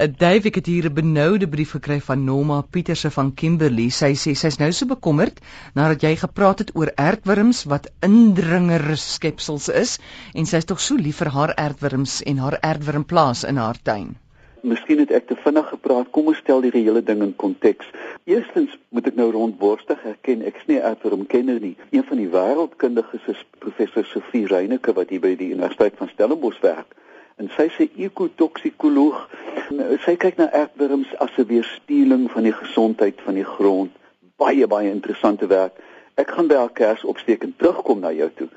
Uh, Dave, ek het hier 'n benoude brief gekry van Norma Pieterse van Kimberley. Sy sê sy's nou so bekommerd nadat jy gepraat het oor aardwurms wat indringer skepsels is en sy's tog so lief vir haar aardwurms en haar aardwurmplaas in haar tuin. Miskien het ek te vinnig gepraat. Kom ons stel die hele ding in konteks. Eerstens moet ek nou rondborstig erken ek is nie aardwurmkenner nie. Een van die wêreldkundiges is professor Sofie Reyneke wat hier by die Universiteit van Stellenbosch werk en sy sê ekotoksikoloog sy kyk na aardwurms as 'n weerspieëling van die gesondheid van die grond. Baie baie interessante werk. Ek gaan by haar kers opsteek en terugkom na jou toe.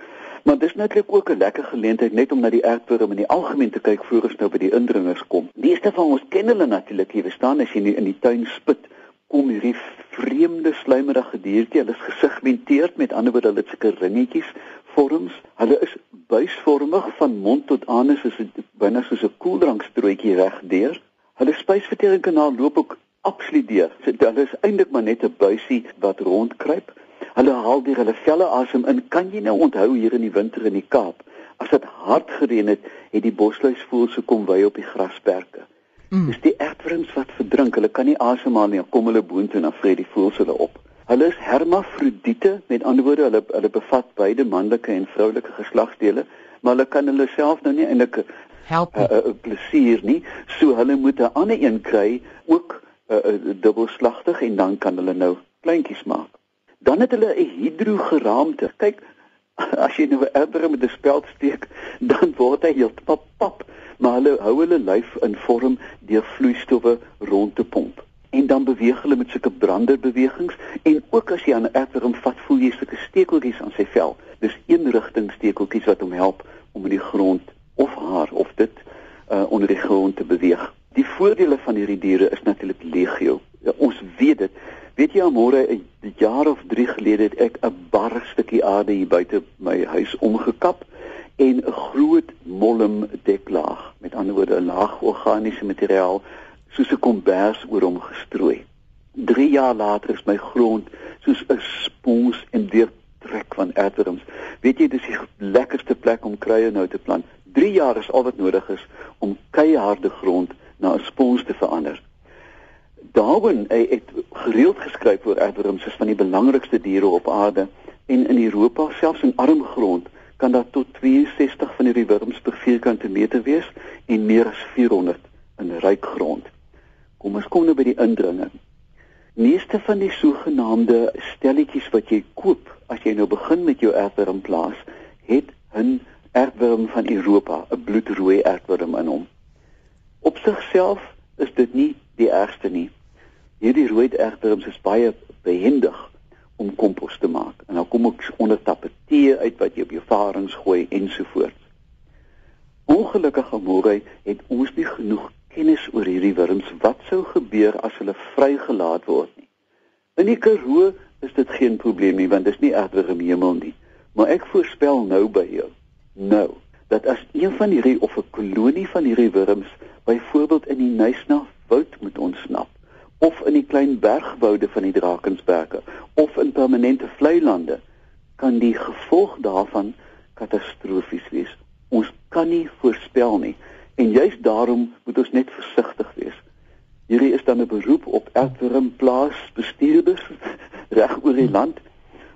Maar dis netlik ook 'n lekker geleentheid net om na die aardwurm in die algemeen te kyk voor ons nou by die indringers kom. Die eerste van ons ken hulle natuurlik hier. Staan as jy nie in die tuin spit kom hierdie vreemde slijmerige diertjie hulle is gesegmenteerd met ander woorde hulle het sulke ringetjies vorms hulle is buisvormig van mond tot anus is dit binne soos 'n koeldrankstrooitjie regdeur. Hulle spysverteringskanaal loop ook absoluut deur. So, hulle is eintlik maar net 'n buisie wat rondkruip. Hulle haal deur hulle velle asem in. Kan jy nou onthou hier in die winter in die Kaap, as dit hard gereën het, het die bosluisvoëls gekom wy op die grasperke. Mm. Dis die aardwurms wat verdrink. Hulle kan nie asemhaal nie. Kom hulle boontoe en dan vreet die voëls hulle op. Hulle is hermafrodiete, met ander woorde, hulle hulle bevat beide manlike en vroulike geslagsdele, maar hulle kan hulle self nou nie eintlik help 'n uh, uh, plesier nie, so hulle moet 'n ander een kry, ook 'n uh, uh, dubbelslagtig en dan kan hulle nou kleintjies maak. Dan het hulle 'n hidrogeraamte. Kyk, as jy nou 'n erber met 'n speld steek, dan word hy heeltemal pap, maar hulle hou hulle lyf in vorm deur vloeistowwe rond te pomp beweeg hulle met sulke branderbewegings en ook as jy aan 'n erwurm vat, voel jy sulke stekeltjies aan sy vel. Dis een rigting stekeltjies wat hom help om in die grond of haar of dit uh, onder die grond te beweeg. Die voordele van hierdie diere is natuurlik legio. Ja, ons weet dit. Weet jy môre 'n jaar of 3 gelede het ek 'n bar stukkie aarde hier buite my huis omgekap en 'n groot mollem deklaag, met ander woorde 'n laag organiese materiaal soos 'n kombers oor hom gestrooi. 3 jaar later is my grond soos 'n spons en deurtrek van erwtums. Weet jy, dis die lekkerste plek om kruie nou te plant. 3 jaar is al wat nodig is om keiharde grond na 'n spons te verander. Darwin het gereeld geskryf oor erwtums as van die belangrikste diere op aarde en in Europa, selfs in arm grond, kan daar tot 62 van hierdie wurms per vierkante meter wees en meer as 400 in ryk grond. Kom ons kom nou by die indringing. Meeste van die sogenaamde stelletjies wat jy koop as jy nou begin met jou erfwurm plaas, het 'n erfwurm van Europa, 'n bloedrooi erfwurm in hom. Op sigself is dit nie die ergste nie. Hierdie rooi erfwurms is baie behendig om kompos te maak. En dan kom ook onder tapetee uit wat jy op jou varings gooi ensovoorts. Ongelukkig môre het ons nie genoeg kennis oor hierdie wurms. Wat sou gebeur as hulle vrygelaat word nie? In die Karoo is dit geen probleem nie want dit is nie erger hemel nie. Maar ek voorspel nou by jou. Nou, dat as een van hierdie of 'n kolonie van hierdie wurms byvoorbeeld in die Nysna woud moet ontsnap of in die klein bergwoude van die Drakensberge of in permanente vlei lande, kan die gevolg daarvan katastrofies wees. Ons kan nie voorspel nie. En juist daarom moet ons net versigtig wees. Hierdie is dan 'n beroep op erfwurmplaas bestuurders reg oor die land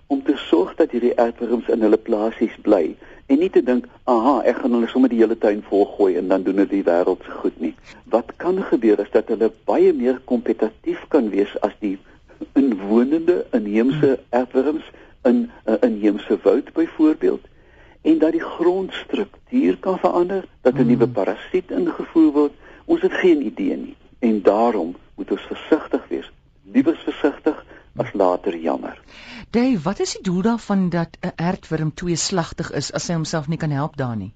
om te sorg dat hierdie erfwurms in hulle plasies bly en nie te dink, "Aha, ek gaan hulle sommer die hele tuin volgooi en dan doen dit die wêreld se goed nie." Wat kan gebeur is dat hulle baie meer kompetitief kan wees as die inwonende inheemse erfwurms in 'n in, inheemse woud byvoorbeeld en dat die grondstruktuur kan verander, dat 'n nuwe hmm. parasiet ingevoer word. Ons het geen idee nie en daarom moet ons versigtig wees. Liewer versigtig as later jammer. Dave, wat is die doel daarvan dat 'n aardwurm tweeslagtig is as hy homself nie kan help daar nie?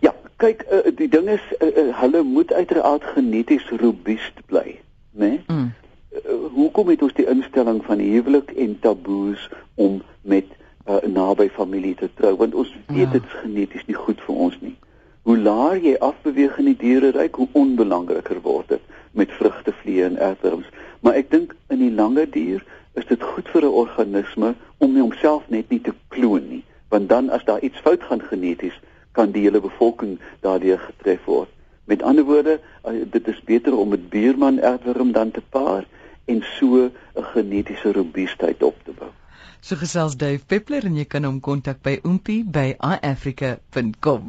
Ja, kyk, uh, die ding is uh, uh, hulle moet uiteraard geneties robuust bly, né? Nee? Mm. Uh, hoekom het ons die instelling van huwelik en taboes om met uh, naby familie te trou want ons ja. weet dit ja. is geneties nie goed vir ons nie. Hoe laer jy afbeweeg in die diereryk, hoe onbelangriker word dit met vrugte, vliee en aardworms. Maar ek dink in die lange duur is dit goed vir 'n organisme om homself net nie te kloon nie, want dan as daar iets fout gaan geneties, kan die hele bevolking daardeur getref word. Met ander woorde, eh, dit is beter om 'n buurman aardworm dan te paar en so 'n genetiese robuustheid op te bou. So gesels Dave Peppler en jy kan hom kontak by oompie@iafrica.com.